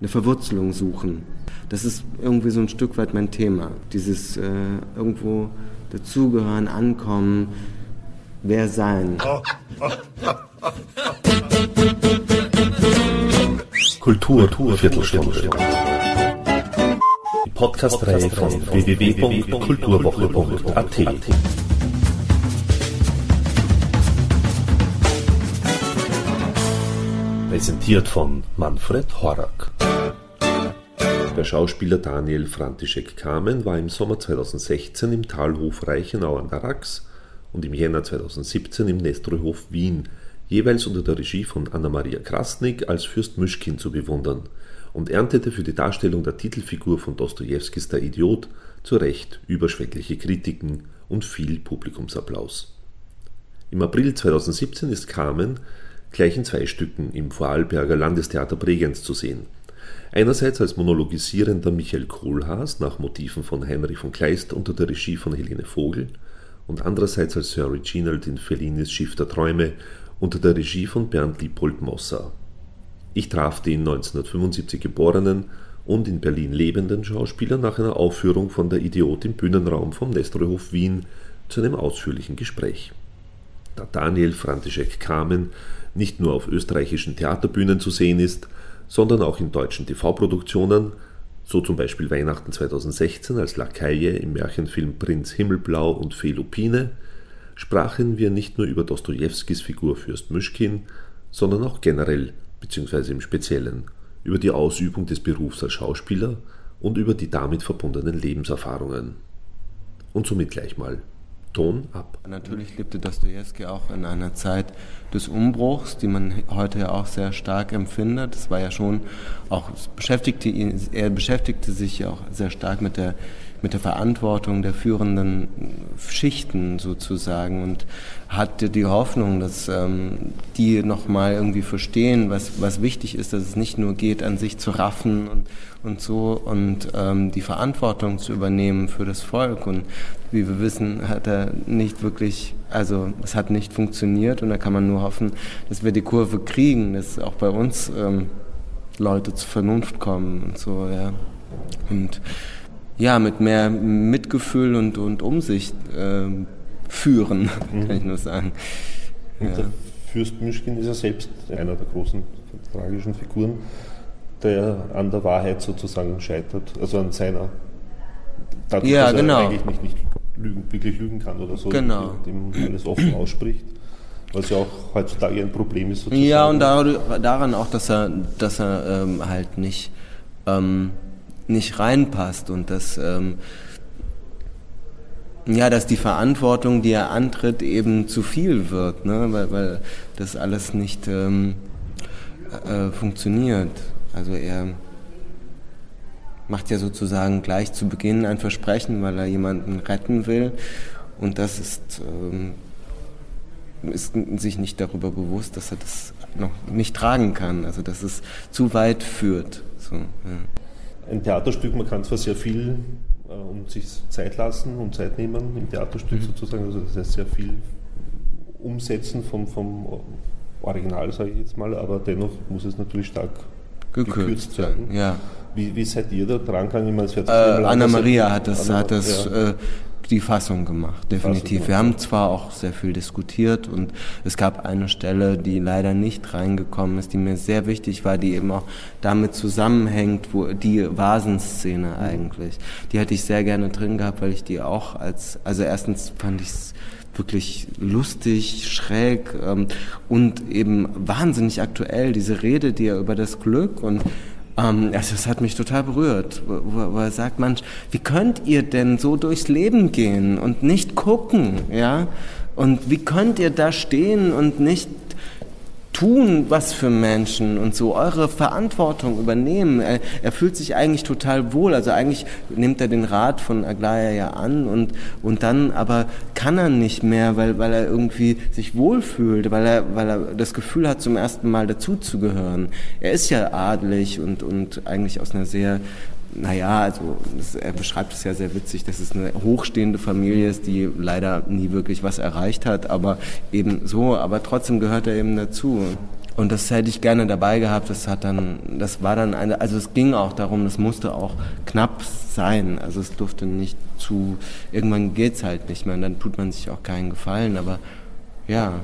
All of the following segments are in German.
eine Verwurzelung suchen. Das ist irgendwie so ein Stück weit mein Thema. Dieses äh, irgendwo dazugehören, ankommen, wer sein. Kultur, Kultur Viertelstunde. Die Podcast-Reihe von www.kulturwoche.at. Präsentiert von Manfred Horak. Der Schauspieler Daniel František-Kamen war im Sommer 2016 im Talhof Reichenau an der Rax und im Jänner 2017 im Nestroyhof Wien, jeweils unter der Regie von Anna-Maria Krasnik als Fürst Mischkin zu bewundern und erntete für die Darstellung der Titelfigur von Dostojewskis Der Idiot zu Recht überschwängliche Kritiken und viel Publikumsapplaus. Im April 2017 ist Carmen gleich in zwei Stücken im Vorarlberger Landestheater Bregenz zu sehen. Einerseits als monologisierender Michael Kohlhaas nach Motiven von Heinrich von Kleist unter der Regie von Helene Vogel und andererseits als Sir Reginald in Fellinis Schiff der Träume unter der Regie von Bernd Liepold Mosser. Ich traf den 1975 geborenen und in Berlin lebenden Schauspieler nach einer Aufführung von Der Idiot im Bühnenraum vom Nestroyhof Wien zu einem ausführlichen Gespräch. Da Daniel František-Kamen nicht nur auf österreichischen Theaterbühnen zu sehen ist, sondern auch in deutschen TV-Produktionen, so zum Beispiel Weihnachten 2016 als Lakaie im Märchenfilm Prinz Himmelblau und Fee Lupine, sprachen wir nicht nur über Dostojewskis Figur Fürst Mischkin, sondern auch generell bzw. im Speziellen über die Ausübung des Berufs als Schauspieler und über die damit verbundenen Lebenserfahrungen. Und somit gleich mal Ton ab. Natürlich lebte Dostoevsky auch in einer Zeit des Umbruchs, die man heute ja auch sehr stark empfindet. Es war ja schon auch beschäftigte ihn, er beschäftigte sich ja auch sehr stark mit der mit der Verantwortung der führenden Schichten sozusagen und hatte die Hoffnung, dass ähm, die nochmal irgendwie verstehen, was, was wichtig ist, dass es nicht nur geht, an sich zu raffen und, und so und ähm, die Verantwortung zu übernehmen für das Volk. Und wie wir wissen, hat er nicht wirklich, also es hat nicht funktioniert und da kann man nur hoffen, dass wir die Kurve kriegen, dass auch bei uns ähm, Leute zur Vernunft kommen und so, ja. Und ja, mit mehr Mitgefühl und, und Umsicht äh, führen, mhm. kann ich nur sagen. Ja. Der Fürst Mischkin ist ja selbst einer der großen tragischen Figuren, der an der Wahrheit sozusagen scheitert, also an seiner, dadurch, ja, dass er genau. eigentlich nicht, nicht lügen, wirklich lügen kann oder so, genau. indem alles offen ausspricht. Was ja auch heutzutage ein Problem ist sozusagen. Ja, und daran auch, dass er, dass er ähm, halt nicht ähm, nicht reinpasst und dass ähm, ja, dass die Verantwortung, die er antritt, eben zu viel wird, ne? weil, weil das alles nicht ähm, äh, funktioniert. Also er macht ja sozusagen gleich zu Beginn ein Versprechen, weil er jemanden retten will und das ist, ähm, ist sich nicht darüber bewusst, dass er das noch nicht tragen kann, also dass es zu weit führt. So, ja ein Theaterstück, man kann zwar sehr viel äh, und sich Zeit lassen und Zeit nehmen im Theaterstück mhm. sozusagen, also das heißt sehr viel umsetzen vom, vom Original, sage ich jetzt mal, aber dennoch muss es natürlich stark gekürzt, werden. Ja. Wie, wie seid ihr da dran gegangen? Äh, Anna-Maria hat das, Anna, hat das ja. äh, die Fassung gemacht, definitiv. Fassung, Wir haben zwar auch sehr viel diskutiert und es gab eine Stelle, die leider nicht reingekommen ist, die mir sehr wichtig war, die eben auch damit zusammenhängt, wo die Vasenszene eigentlich. Die hätte ich sehr gerne drin gehabt, weil ich die auch als, also erstens fand ich es wirklich lustig, schräg ähm, und eben wahnsinnig aktuell, diese Rede, die er über das Glück und ähm, also das hat mich total berührt, wo, wo er sagt, Mensch, wie könnt ihr denn so durchs Leben gehen und nicht gucken, ja? Und wie könnt ihr da stehen und nicht tun was für Menschen und so eure Verantwortung übernehmen. Er, er, fühlt sich eigentlich total wohl. Also eigentlich nimmt er den Rat von Aglaya ja an und, und dann aber kann er nicht mehr, weil, weil er irgendwie sich wohlfühlt, weil er, weil er das Gefühl hat, zum ersten Mal dazuzugehören. Er ist ja adelig und, und eigentlich aus einer sehr naja, also das, er beschreibt es ja sehr witzig, dass es eine hochstehende Familie ist, die leider nie wirklich was erreicht hat, aber eben so, aber trotzdem gehört er eben dazu. Und das hätte ich gerne dabei gehabt. Das hat dann, das war dann eine, also es ging auch darum, das musste auch knapp sein. Also es durfte nicht zu, irgendwann geht's halt nicht mehr und dann tut man sich auch keinen Gefallen. Aber ja,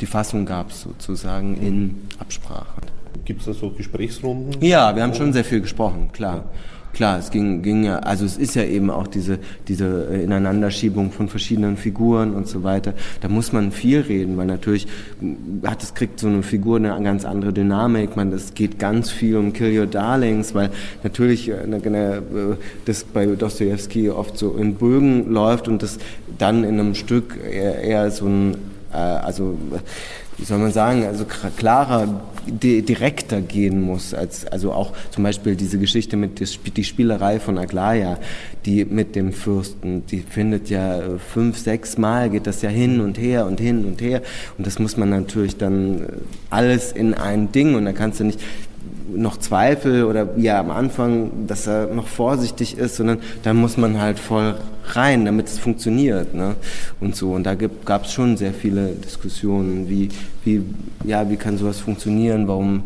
die Fassung gab es sozusagen in Absprache. Gibt es da so Gesprächsrunden? Ja, wir haben schon sehr viel gesprochen, klar. Ja. Klar, es ging, ging ja, also es ist ja eben auch diese, diese äh, Ineinanderschiebung von verschiedenen Figuren und so weiter. Da muss man viel reden, weil natürlich hat es kriegt so eine Figur eine ganz andere Dynamik. Man, es geht ganz viel um Kill Your Darlings, weil natürlich äh, eine, eine, äh, das bei Dostoevsky oft so in Bögen läuft und das dann in einem Stück eher, eher so ein, äh, also wie soll man sagen, also klarer, direkter gehen muss, als, also auch zum Beispiel diese Geschichte mit die Spielerei von Aglaya, die mit dem Fürsten, die findet ja äh, fünf, sechs Mal geht das ja hin und her und hin und her. Und das muss man natürlich dann äh, alles in ein Ding und da kannst du nicht, noch Zweifel oder ja am Anfang, dass er noch vorsichtig ist, sondern da muss man halt voll rein, damit es funktioniert. Ne? Und so. Und da gab es schon sehr viele Diskussionen, wie, wie, ja, wie kann sowas funktionieren, warum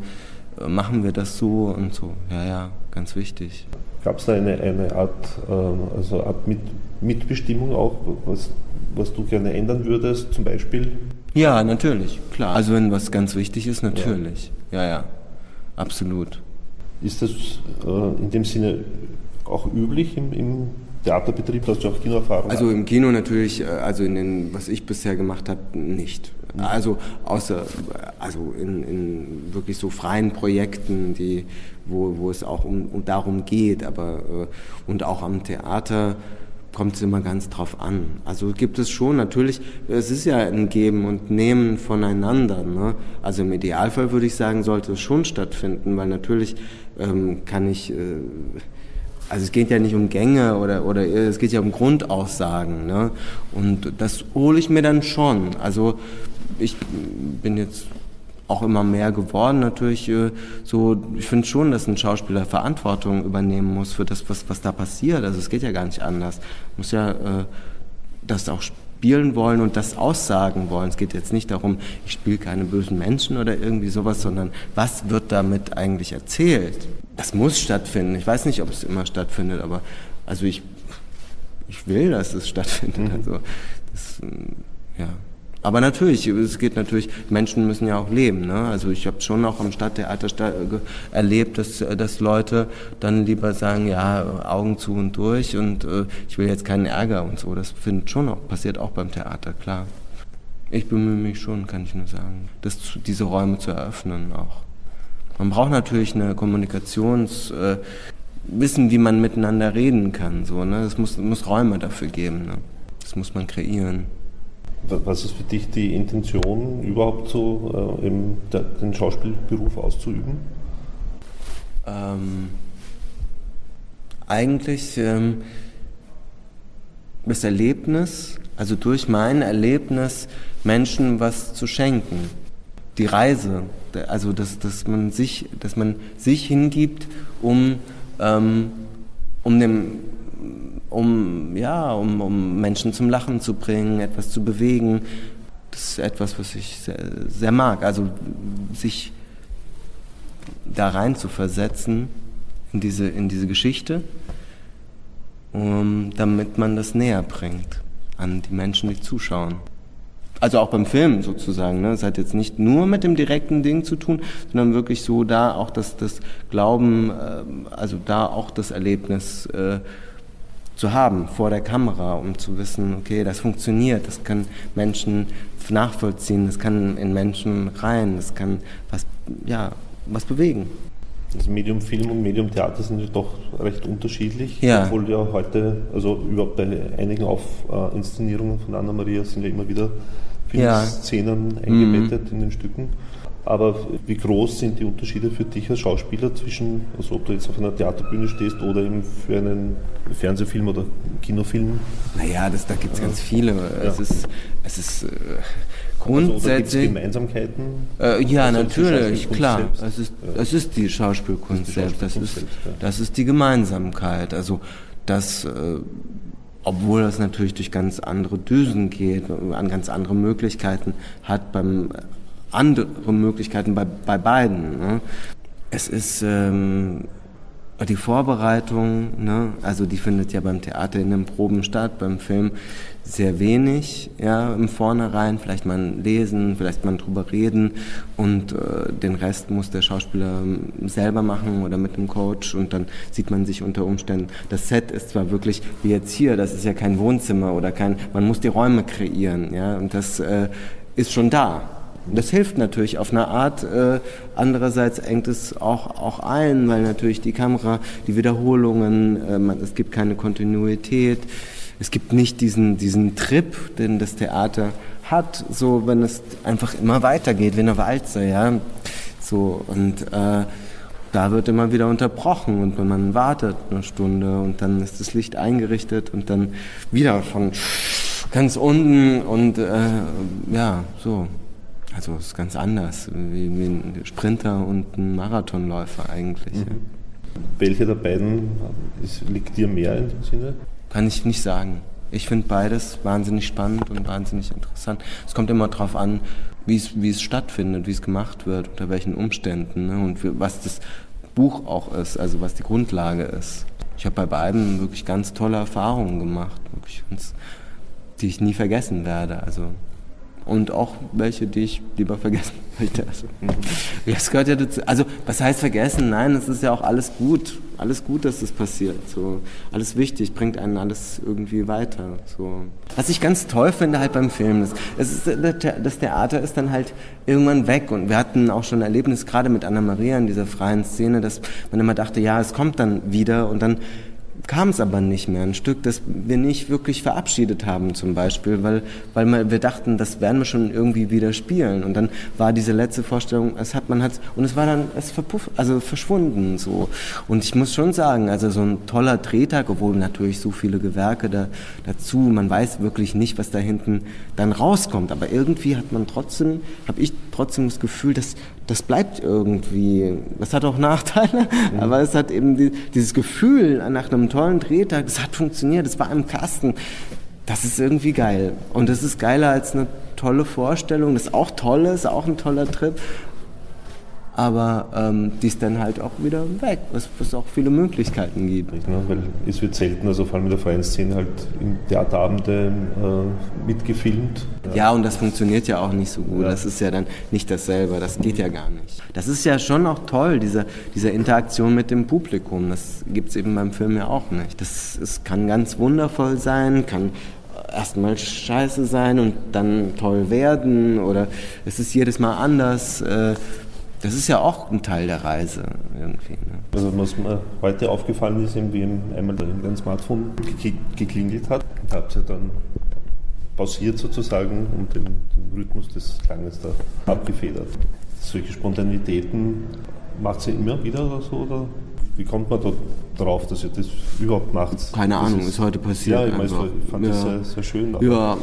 äh, machen wir das so und so. Ja, ja, ganz wichtig. Gab es da eine, eine Art, äh, also Art Mit, Mitbestimmung auch, was, was du gerne ändern würdest, zum Beispiel? Ja, natürlich, klar. Also wenn was ganz wichtig ist, natürlich. Ja, ja. ja absolut. Ist das äh, in dem Sinne auch üblich im, im Theaterbetrieb? Hast du auch Kinoerfahrung? Also im Kino natürlich, äh, also in den, was ich bisher gemacht habe, nicht. Also außer, also in, in wirklich so freien Projekten, die, wo, wo es auch um, um darum geht, aber äh, und auch am Theater kommt es immer ganz drauf an. Also gibt es schon natürlich, es ist ja ein Geben und Nehmen voneinander. Ne? Also im Idealfall würde ich sagen, sollte es schon stattfinden, weil natürlich ähm, kann ich, äh, also es geht ja nicht um Gänge oder, oder es geht ja um Grundaussagen. Ne? Und das hole ich mir dann schon. Also ich bin jetzt auch immer mehr geworden. Natürlich äh, so ich finde schon dass ein Schauspieler Verantwortung übernehmen muss für das was was da passiert. Also es geht ja gar nicht anders. Muss ja äh, das auch spielen wollen und das aussagen wollen. Es geht jetzt nicht darum ich spiele keine bösen Menschen oder irgendwie sowas sondern was wird damit eigentlich erzählt? Das muss stattfinden. Ich weiß nicht ob es immer stattfindet aber also ich ich will dass es stattfindet. Also das, ja aber natürlich, es geht natürlich, Menschen müssen ja auch leben. Ne? Also ich habe schon auch am Stadttheater erlebt, dass, dass Leute dann lieber sagen, ja, Augen zu und durch und äh, ich will jetzt keinen Ärger und so. Das findet schon auch, passiert auch beim Theater, klar. Ich bemühe mich schon, kann ich nur sagen, das, diese Räume zu eröffnen auch. Man braucht natürlich eine Kommunikations... Äh, wissen, wie man miteinander reden kann. So, ne? Es muss, muss Räume dafür geben. Ne? Das muss man kreieren. Was ist für dich die Intention, überhaupt so äh, der, den Schauspielberuf auszuüben? Ähm, eigentlich ähm, das Erlebnis, also durch mein Erlebnis Menschen was zu schenken. Die Reise, also dass, dass, man, sich, dass man sich hingibt, um, ähm, um dem um, ja, um, um Menschen zum Lachen zu bringen, etwas zu bewegen. Das ist etwas, was ich sehr, sehr mag. Also sich da rein zu versetzen in diese, in diese Geschichte, um, damit man das näher bringt an die Menschen, die zuschauen. Also auch beim Film sozusagen. Ne? Es hat jetzt nicht nur mit dem direkten Ding zu tun, sondern wirklich so da auch das, das Glauben, äh, also da auch das Erlebnis äh, zu haben vor der Kamera, um zu wissen, okay, das funktioniert, das können Menschen nachvollziehen, das kann in Menschen rein, das kann was, ja, was bewegen. Das Medium Film und Medium Theater sind ja doch recht unterschiedlich, ja. obwohl ja heute, also überhaupt bei einigen Aufinszenierungen von Anna Maria sind ja immer wieder Filmszenen ja. eingebettet mhm. in den Stücken. Aber wie groß sind die Unterschiede für dich als Schauspieler zwischen, also ob du jetzt auf einer Theaterbühne stehst oder eben für einen Fernsehfilm oder Kinofilm? Naja, das, da gibt es ganz viele. Ja. Es ist, es ist äh, grundsätzlich. Also, Gemeinsamkeiten? Äh, ja, also natürlich, klar. Es ist, ja. es ist die Schauspielkunst, das ist die selbst. Das ist, selbst, ja. das ist die Gemeinsamkeit. Also, das. Äh, obwohl das natürlich durch ganz andere Düsen geht, an ganz andere Möglichkeiten hat beim andere Möglichkeiten bei, bei beiden. Ne? Es ist ähm, die Vorbereitung, ne? also die findet ja beim Theater in den Proben statt, beim Film sehr wenig, ja, im Vornherein, vielleicht mal lesen, vielleicht mal drüber reden und äh, den Rest muss der Schauspieler ähm, selber machen oder mit einem Coach und dann sieht man sich unter Umständen. Das Set ist zwar wirklich wie jetzt hier, das ist ja kein Wohnzimmer oder kein, man muss die Räume kreieren, ja, und das äh, ist schon da. Das hilft natürlich auf eine Art. Äh, andererseits engt es auch, auch ein, weil natürlich die Kamera, die Wiederholungen, äh, man, es gibt keine Kontinuität es gibt nicht diesen, diesen Trip, den das Theater hat, so wenn es einfach immer weitergeht, wie eine Walze, ja. So, und äh, da wird immer wieder unterbrochen und wenn man wartet eine Stunde und dann ist das Licht eingerichtet und dann wieder von ganz unten und äh, ja, so. Also es ist ganz anders, wie, wie ein Sprinter und ein Marathonläufer eigentlich. Mhm. Ja. Welche der beiden ist, liegt dir mehr in dem Sinne? Kann ich nicht sagen. Ich finde beides wahnsinnig spannend und wahnsinnig interessant. Es kommt immer darauf an, wie es, wie es stattfindet, wie es gemacht wird, unter welchen Umständen ne? und für, was das Buch auch ist, also was die Grundlage ist. Ich habe bei beiden wirklich ganz tolle Erfahrungen gemacht, wirklich, die ich nie vergessen werde. Also und auch welche, die ich lieber vergessen möchte. Also, gehört ja dazu. Also, was heißt vergessen? Nein, es ist ja auch alles gut. Alles gut, dass das passiert. So, alles wichtig, bringt einen alles irgendwie weiter. So. Was ich ganz toll finde halt beim Film, ist, ist, das Theater ist dann halt irgendwann weg. Und wir hatten auch schon ein Erlebnis gerade mit Anna Maria in dieser freien Szene, dass man immer dachte, ja, es kommt dann wieder und dann kam es aber nicht mehr. Ein Stück, das wir nicht wirklich verabschiedet haben zum Beispiel, weil, weil wir dachten, das werden wir schon irgendwie wieder spielen. Und dann war diese letzte Vorstellung, es hat man hat und es war dann es verpufft, also verschwunden so. Und ich muss schon sagen, also so ein toller Drehtag, obwohl natürlich so viele Gewerke da, dazu, man weiß wirklich nicht, was da hinten dann rauskommt. Aber irgendwie hat man trotzdem, habe ich trotzdem das Gefühl, dass das bleibt irgendwie. Das hat auch Nachteile, mhm. aber es hat eben die, dieses Gefühl nach einem tollen Drehtag, es hat funktioniert, es war im Kasten. Das ist irgendwie geil. Und das ist geiler als eine tolle Vorstellung, das ist auch toll ist, auch ein toller Trip aber ähm, die ist dann halt auch wieder weg, was es auch viele Möglichkeiten gibt. Ja, weil es wird selten, also vor allem in der freien Szene, halt im Theaterabende äh, mitgefilmt. Ja. ja. und das funktioniert ja auch nicht so gut. Ja. Das ist ja dann nicht dasselbe, das geht ja gar nicht. Das ist ja schon auch toll, diese, diese Interaktion mit dem Publikum. Das gibt es eben beim Film ja auch nicht. Das, das kann ganz wundervoll sein, kann erstmal scheiße sein und dann toll werden oder es ist jedes Mal anders. Äh, das ist ja auch ein Teil der Reise irgendwie. Ne? Also was mir heute aufgefallen ist, wie einmal dein Smartphone geklingelt hat, und habt ihr dann pausiert sozusagen und den, den Rhythmus des Klanges da abgefedert. Solche Spontanitäten macht sie immer wieder oder so? Oder wie kommt man da drauf, dass ihr das überhaupt macht? Keine Ahnung, ist, ist, heute passiert. Ja, ich, meine, ich fand ja. das sehr, sehr schön. Ja,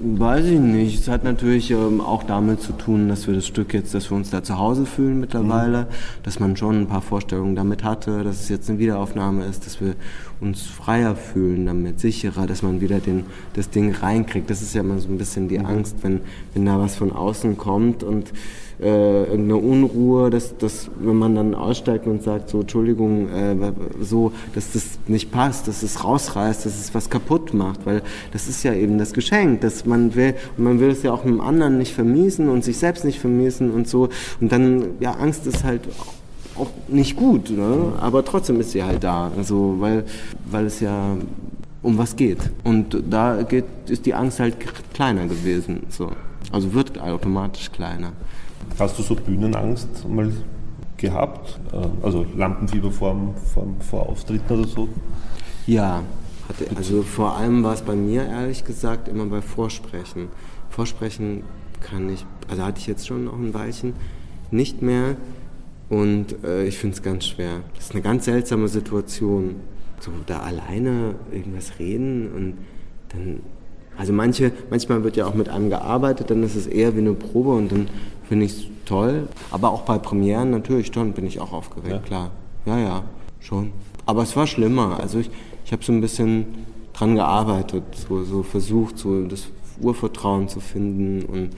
weiß ich nicht. Es hat natürlich ähm, auch damit zu tun, dass wir das Stück jetzt, dass wir uns da zu Hause fühlen mittlerweile, mhm. dass man schon ein paar Vorstellungen damit hatte, dass es jetzt eine Wiederaufnahme ist, dass wir uns freier fühlen damit, sicherer, dass man wieder den, das Ding reinkriegt. Das ist ja immer so ein bisschen die mhm. Angst, wenn, wenn da was von außen kommt und äh, irgendeine Unruhe, dass, dass wenn man dann aussteigt und sagt, so Entschuldigung, äh, so, dass das nicht passt, dass es rausreißt, dass es was kaputt macht, weil das ist ja eben das Geschenk, dass man will, und man will es ja auch einem anderen nicht vermiesen und sich selbst nicht vermiesen und so. Und dann, ja, Angst ist halt auch nicht gut, ne? aber trotzdem ist sie halt da, also weil, weil es ja um was geht. Und da geht, ist die Angst halt kleiner gewesen, so. Also wird automatisch kleiner. Hast du so Bühnenangst mal gehabt? Äh, also Lampenfieber vor, vor, vor Auftritten oder so? Ja, also vor allem war es bei mir ehrlich gesagt immer bei Vorsprechen. Vorsprechen kann ich, also hatte ich jetzt schon noch ein Weilchen nicht mehr und äh, ich finde es ganz schwer. Das ist eine ganz seltsame Situation. So da alleine irgendwas reden und dann also manche, manchmal wird ja auch mit einem gearbeitet, dann ist es eher wie eine Probe und dann finde ich es toll. Aber auch bei Premieren natürlich schon bin ich auch aufgeregt, ja. klar. Ja, ja, schon. Aber es war schlimmer. Also ich, ich habe so ein bisschen dran gearbeitet, so, so versucht, so das Urvertrauen zu finden und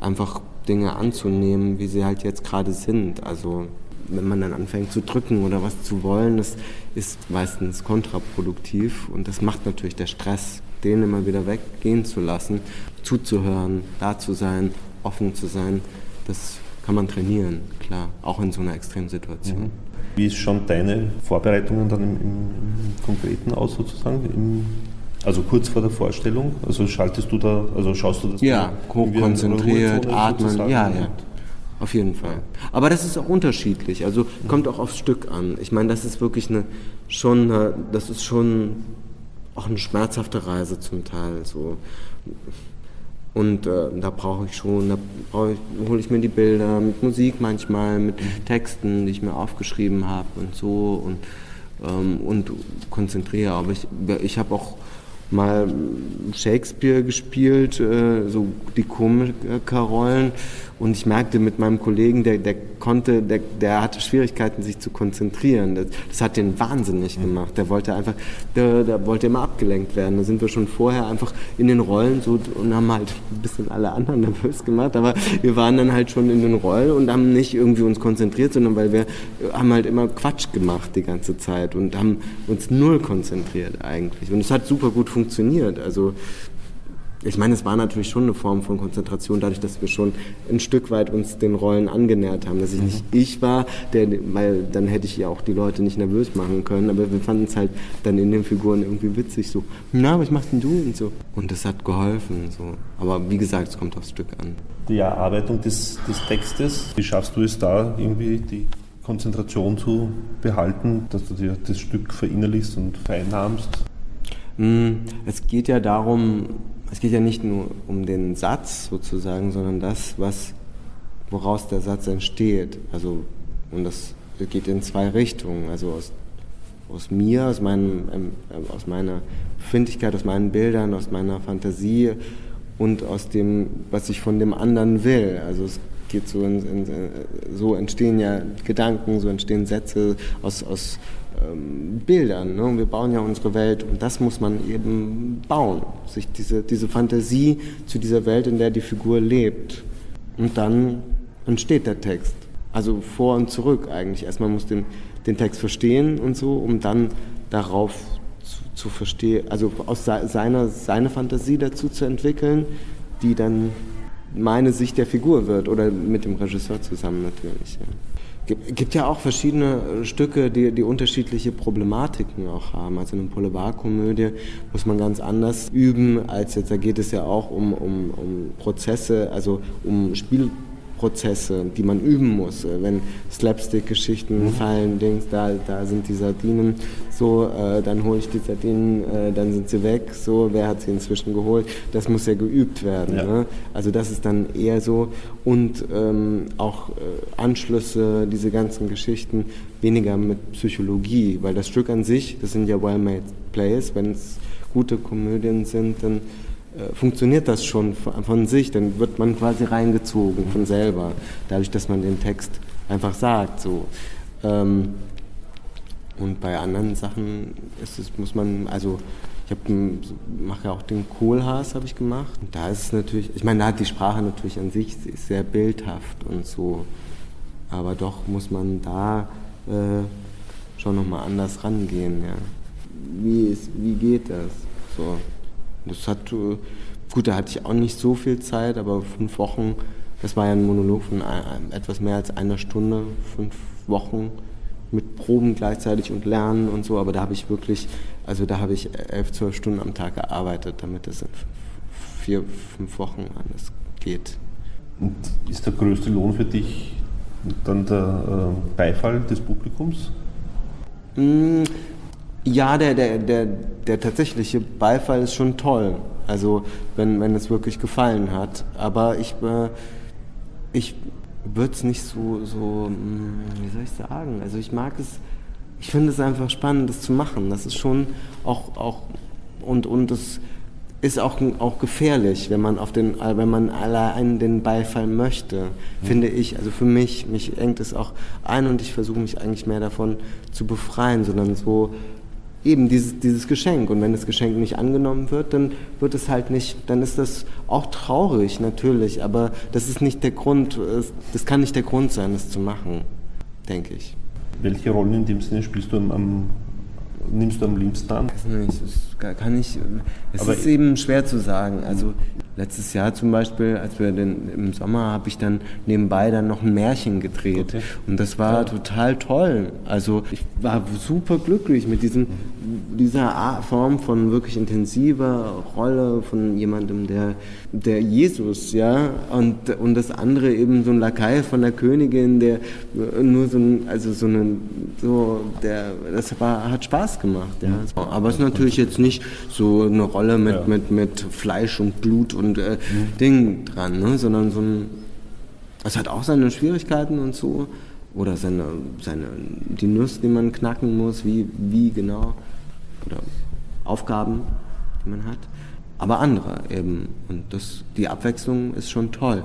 einfach Dinge anzunehmen, wie sie halt jetzt gerade sind. Also wenn man dann anfängt zu drücken oder was zu wollen, das ist meistens kontraproduktiv und das macht natürlich der Stress, den immer wieder weggehen zu lassen, zuzuhören, da zu sein, offen zu sein, das kann man trainieren, klar, auch in so einer Extremsituation. Mhm. Wie ist schon deine Vorbereitungen dann im, im, im Konkreten aus sozusagen? Im, also kurz vor der Vorstellung? Also schaltest du da, also schaust du das? Ja, konzentriert, atmen, ja, ja. Auf jeden Fall. Aber das ist auch unterschiedlich. Also kommt auch aufs Stück an. Ich meine, das ist wirklich eine schon, eine, das ist schon auch eine schmerzhafte Reise zum Teil. So. Und äh, da brauche ich schon, da hole ich mir die Bilder mit Musik manchmal, mit Texten, die ich mir aufgeschrieben habe und so und, ähm, und konzentriere. Aber ich, ich habe auch mal Shakespeare gespielt, äh, so die Komikerrollen und ich merkte mit meinem Kollegen, der, der konnte, der, der hatte Schwierigkeiten, sich zu konzentrieren. Das, das hat den wahnsinnig gemacht. Der wollte einfach, der, der wollte immer abgelenkt werden. Da sind wir schon vorher einfach in den Rollen so und haben halt ein bisschen alle anderen nervös gemacht. Aber wir waren dann halt schon in den Rollen und haben nicht irgendwie uns konzentriert, sondern weil wir haben halt immer Quatsch gemacht die ganze Zeit und haben uns null konzentriert eigentlich. Und es hat super gut funktioniert. Also ich meine, es war natürlich schon eine Form von Konzentration, dadurch, dass wir schon ein Stück weit uns den Rollen angenähert haben. Dass ich nicht ich war, der, weil dann hätte ich ja auch die Leute nicht nervös machen können. Aber wir fanden es halt dann in den Figuren irgendwie witzig, so, na, was machst denn du? Und so. Und das hat geholfen. So. Aber wie gesagt, es kommt aufs Stück an. Die Erarbeitung des, des Textes, wie schaffst du es da irgendwie, die Konzentration zu behalten, dass du dir das Stück verinnerlichst und vereinnahmst? Mm, es geht ja darum, es geht ja nicht nur um den Satz sozusagen, sondern das, was, woraus der Satz entsteht. Also, und das geht in zwei Richtungen. Also aus, aus mir, aus, meinem, ähm, aus meiner Befindlichkeit, aus meinen Bildern, aus meiner Fantasie und aus dem, was ich von dem anderen will. Also es geht so, in, in, so entstehen ja Gedanken, so entstehen Sätze aus, aus ähm, Bildern. Ne? Wir bauen ja unsere Welt und das muss man eben bauen. Sich diese, diese Fantasie zu dieser Welt, in der die Figur lebt. Und dann entsteht der Text. Also vor und zurück eigentlich. Erstmal muss den, den Text verstehen und so, um dann darauf zu, zu verstehen, also aus seiner, seine Fantasie dazu zu entwickeln, die dann meine Sicht der Figur wird oder mit dem Regisseur zusammen natürlich. Ja gibt ja auch verschiedene äh, Stücke, die, die unterschiedliche Problematiken auch haben. Also eine Boulevardkomödie muss man ganz anders üben, als jetzt, da geht es ja auch um, um, um Prozesse, also um Spiel Prozesse, die man üben muss. Äh, wenn Slapstick-Geschichten mhm. fallen, Dings, da, da sind die Sardinen, so, äh, dann hole ich die Sardinen, äh, dann sind sie weg, so, wer hat sie inzwischen geholt? Das muss ja geübt werden. Ja. Ne? Also das ist dann eher so. Und ähm, auch äh, Anschlüsse, diese ganzen Geschichten, weniger mit Psychologie, weil das Stück an sich, das sind ja well-made plays, wenn es gute Komödien sind, dann funktioniert das schon von sich, dann wird man quasi reingezogen von selber, dadurch, dass man den Text einfach sagt. So. Ähm, und bei anderen Sachen ist es, muss man, also ich mache ja auch den Kohlhaas, habe ich gemacht. Und da ist es natürlich, ich meine, da hat die Sprache natürlich an sich, ist sehr bildhaft und so. Aber doch muss man da äh, schon nochmal anders rangehen, ja. Wie, ist, wie geht das? So. Das hat, äh, gut, da hatte ich auch nicht so viel Zeit, aber fünf Wochen, das war ja ein Monolog von etwas mehr als einer Stunde, fünf Wochen mit Proben gleichzeitig und Lernen und so, aber da habe ich wirklich, also da habe ich elf, zwölf Stunden am Tag gearbeitet, damit es in vier, fünf Wochen alles geht. Und ist der größte Lohn für dich dann der äh, Beifall des Publikums? Mm, ja, der, der, der, der tatsächliche Beifall ist schon toll. Also wenn, wenn es wirklich gefallen hat. Aber ich, äh, ich würde es nicht so, so, hm, wie soll ich sagen? Also ich mag es, ich finde es einfach spannend, das zu machen. Das ist schon auch, auch und, und es ist auch, auch gefährlich, wenn man auf den, wenn man allein den Beifall möchte, mhm. finde ich. Also für mich, mich engt es auch ein und ich versuche mich eigentlich mehr davon zu befreien, sondern so eben dieses, dieses Geschenk. Und wenn das Geschenk nicht angenommen wird, dann wird es halt nicht, dann ist das auch traurig, natürlich. Aber das ist nicht der Grund, das kann nicht der Grund sein, das zu machen, denke ich. Welche Rollen in dem Sinne spielst du am, am nimmst du am liebsten an? Das kann ich, es Aber ist eben schwer zu sagen. Also letztes Jahr zum Beispiel, als wir den, im Sommer, habe ich dann nebenbei dann noch ein Märchen gedreht. Okay. Und das war ja. total toll. Also ich war super glücklich mit diesem, dieser Form von wirklich intensiver Rolle von jemandem, der, der Jesus, ja, und, und das andere eben so ein Lakai von der Königin, der nur so ein, also so ein, so, der, das war, hat Spaß gemacht, ja. Aber es ist natürlich jetzt nicht so eine Rolle mit, ja. mit, mit Fleisch und Blut und und äh, mhm. Ding dran, ne? sondern so ein, es hat auch seine Schwierigkeiten und so oder seine, seine, die Nuss, die man knacken muss, wie, wie genau oder Aufgaben, die man hat, aber andere eben und das, die Abwechslung ist schon toll.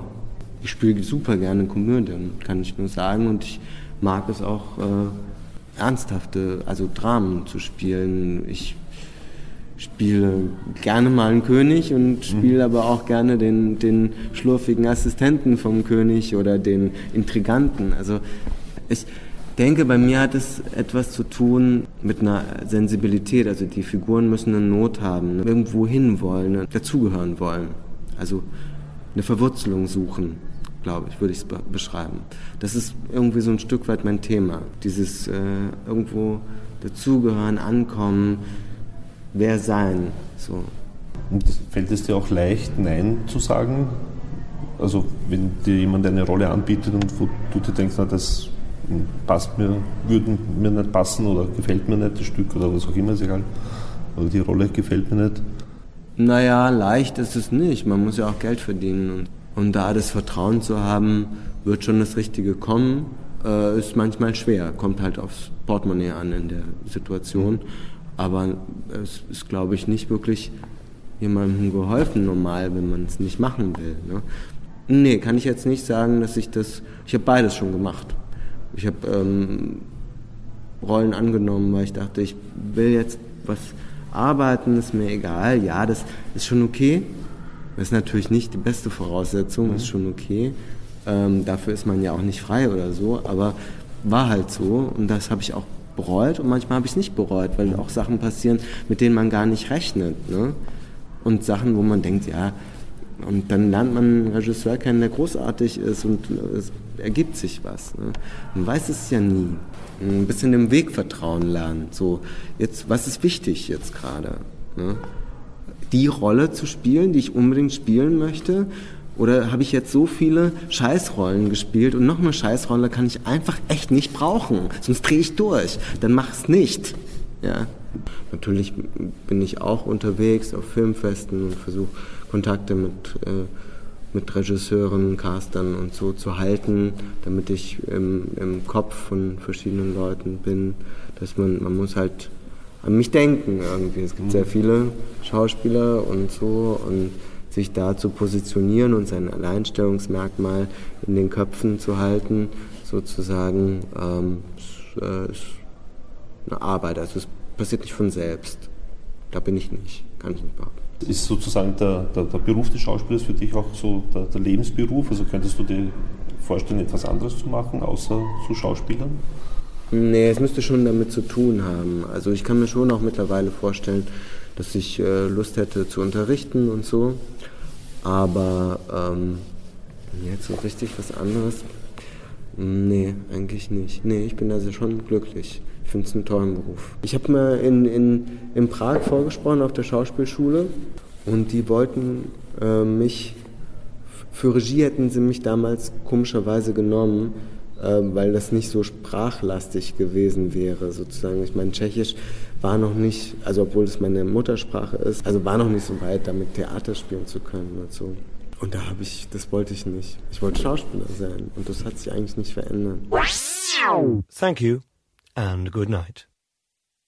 Ich spiele super gerne Komödien, kann ich nur sagen und ich mag es auch äh, ernsthafte, also Dramen zu spielen. Ich spiele gerne mal einen König und mhm. spiele mhm. aber auch gerne den, den schlurfigen Assistenten vom König oder den Intriganten. Also ich denke, bei mir hat es etwas zu tun mit einer Sensibilität. Also die Figuren müssen eine Not haben, irgendwo hin wollen, dazugehören wollen. Also eine Verwurzelung suchen, glaube ich, würde ich es beschreiben. Das ist irgendwie so ein Stück weit mein Thema. Dieses äh, irgendwo dazugehören, ankommen, wer sein. So. Und fällt es dir auch leicht, Nein zu sagen? Also wenn dir jemand eine Rolle anbietet und wo du dir denkst, na, das passt mir, würde mir nicht passen oder gefällt mir nicht das Stück oder was auch immer, ist egal. Oder die Rolle gefällt mir nicht. Naja, leicht ist es nicht. Man muss ja auch Geld verdienen. Und, und da das Vertrauen zu haben, wird schon das Richtige kommen, äh, ist manchmal schwer. Kommt halt aufs Portemonnaie an in der Situation. Mhm. Aber es ist, glaube ich, nicht wirklich jemandem geholfen normal, wenn man es nicht machen will. Ne? Nee, kann ich jetzt nicht sagen, dass ich das. Ich habe beides schon gemacht. Ich habe ähm, Rollen angenommen, weil ich dachte, ich will jetzt was arbeiten, ist mir egal. Ja, das ist schon okay. Das ist natürlich nicht die beste Voraussetzung, mhm. ist schon okay. Ähm, dafür ist man ja auch nicht frei oder so, aber war halt so und das habe ich auch bereut und manchmal habe ich es nicht bereut, weil auch Sachen passieren, mit denen man gar nicht rechnet. Ne? Und Sachen, wo man denkt, ja, und dann lernt man einen Regisseur kennen, der großartig ist und es ergibt sich was. Ne? Man weiß es ja nie. Ein bisschen dem Weg vertrauen lernen. So, jetzt, was ist wichtig jetzt gerade? Ne? Die Rolle zu spielen, die ich unbedingt spielen möchte, oder habe ich jetzt so viele Scheißrollen gespielt und noch eine Scheißrolle kann ich einfach echt nicht brauchen, sonst drehe ich durch. Dann mach es nicht. Ja. Natürlich bin ich auch unterwegs auf Filmfesten und versuche Kontakte mit, äh, mit Regisseuren, Castern und so zu halten, damit ich im, im Kopf von verschiedenen Leuten bin, dass man, man muss halt an mich denken irgendwie. Es gibt sehr mhm. viele Schauspieler und so und sich da zu positionieren und sein Alleinstellungsmerkmal in den Köpfen zu halten, sozusagen, ähm, ist, äh, ist eine Arbeit. Also es passiert nicht von selbst. Da bin ich nicht, kann ich nicht behaupten. Ist sozusagen der, der, der Beruf des Schauspielers für dich auch so der, der, Lebensberuf? Also könntest du dir vorstellen, etwas anderes zu machen, außer zu Schauspielern? Nee, es müsste schon damit zu tun haben. Also ich kann mir schon auch mittlerweile vorstellen, dass ich äh, Lust hätte zu unterrichten und so. Aber ähm, jetzt so richtig was anderes? Nee, eigentlich nicht. Nee, ich bin also schon glücklich. Ich finde es einen tollen Beruf. Ich habe mir in, in, in Prag vorgesprochen auf der Schauspielschule und die wollten äh, mich, für Regie hätten sie mich damals komischerweise genommen, äh, weil das nicht so sprachlastig gewesen wäre, sozusagen. Ich meine, Tschechisch war noch nicht, also obwohl es meine Muttersprache ist, also war noch nicht so weit, damit Theater spielen zu können und so. Und da habe ich, das wollte ich nicht. Ich wollte Schauspieler sein und das hat sich eigentlich nicht verändert. Thank you and good night.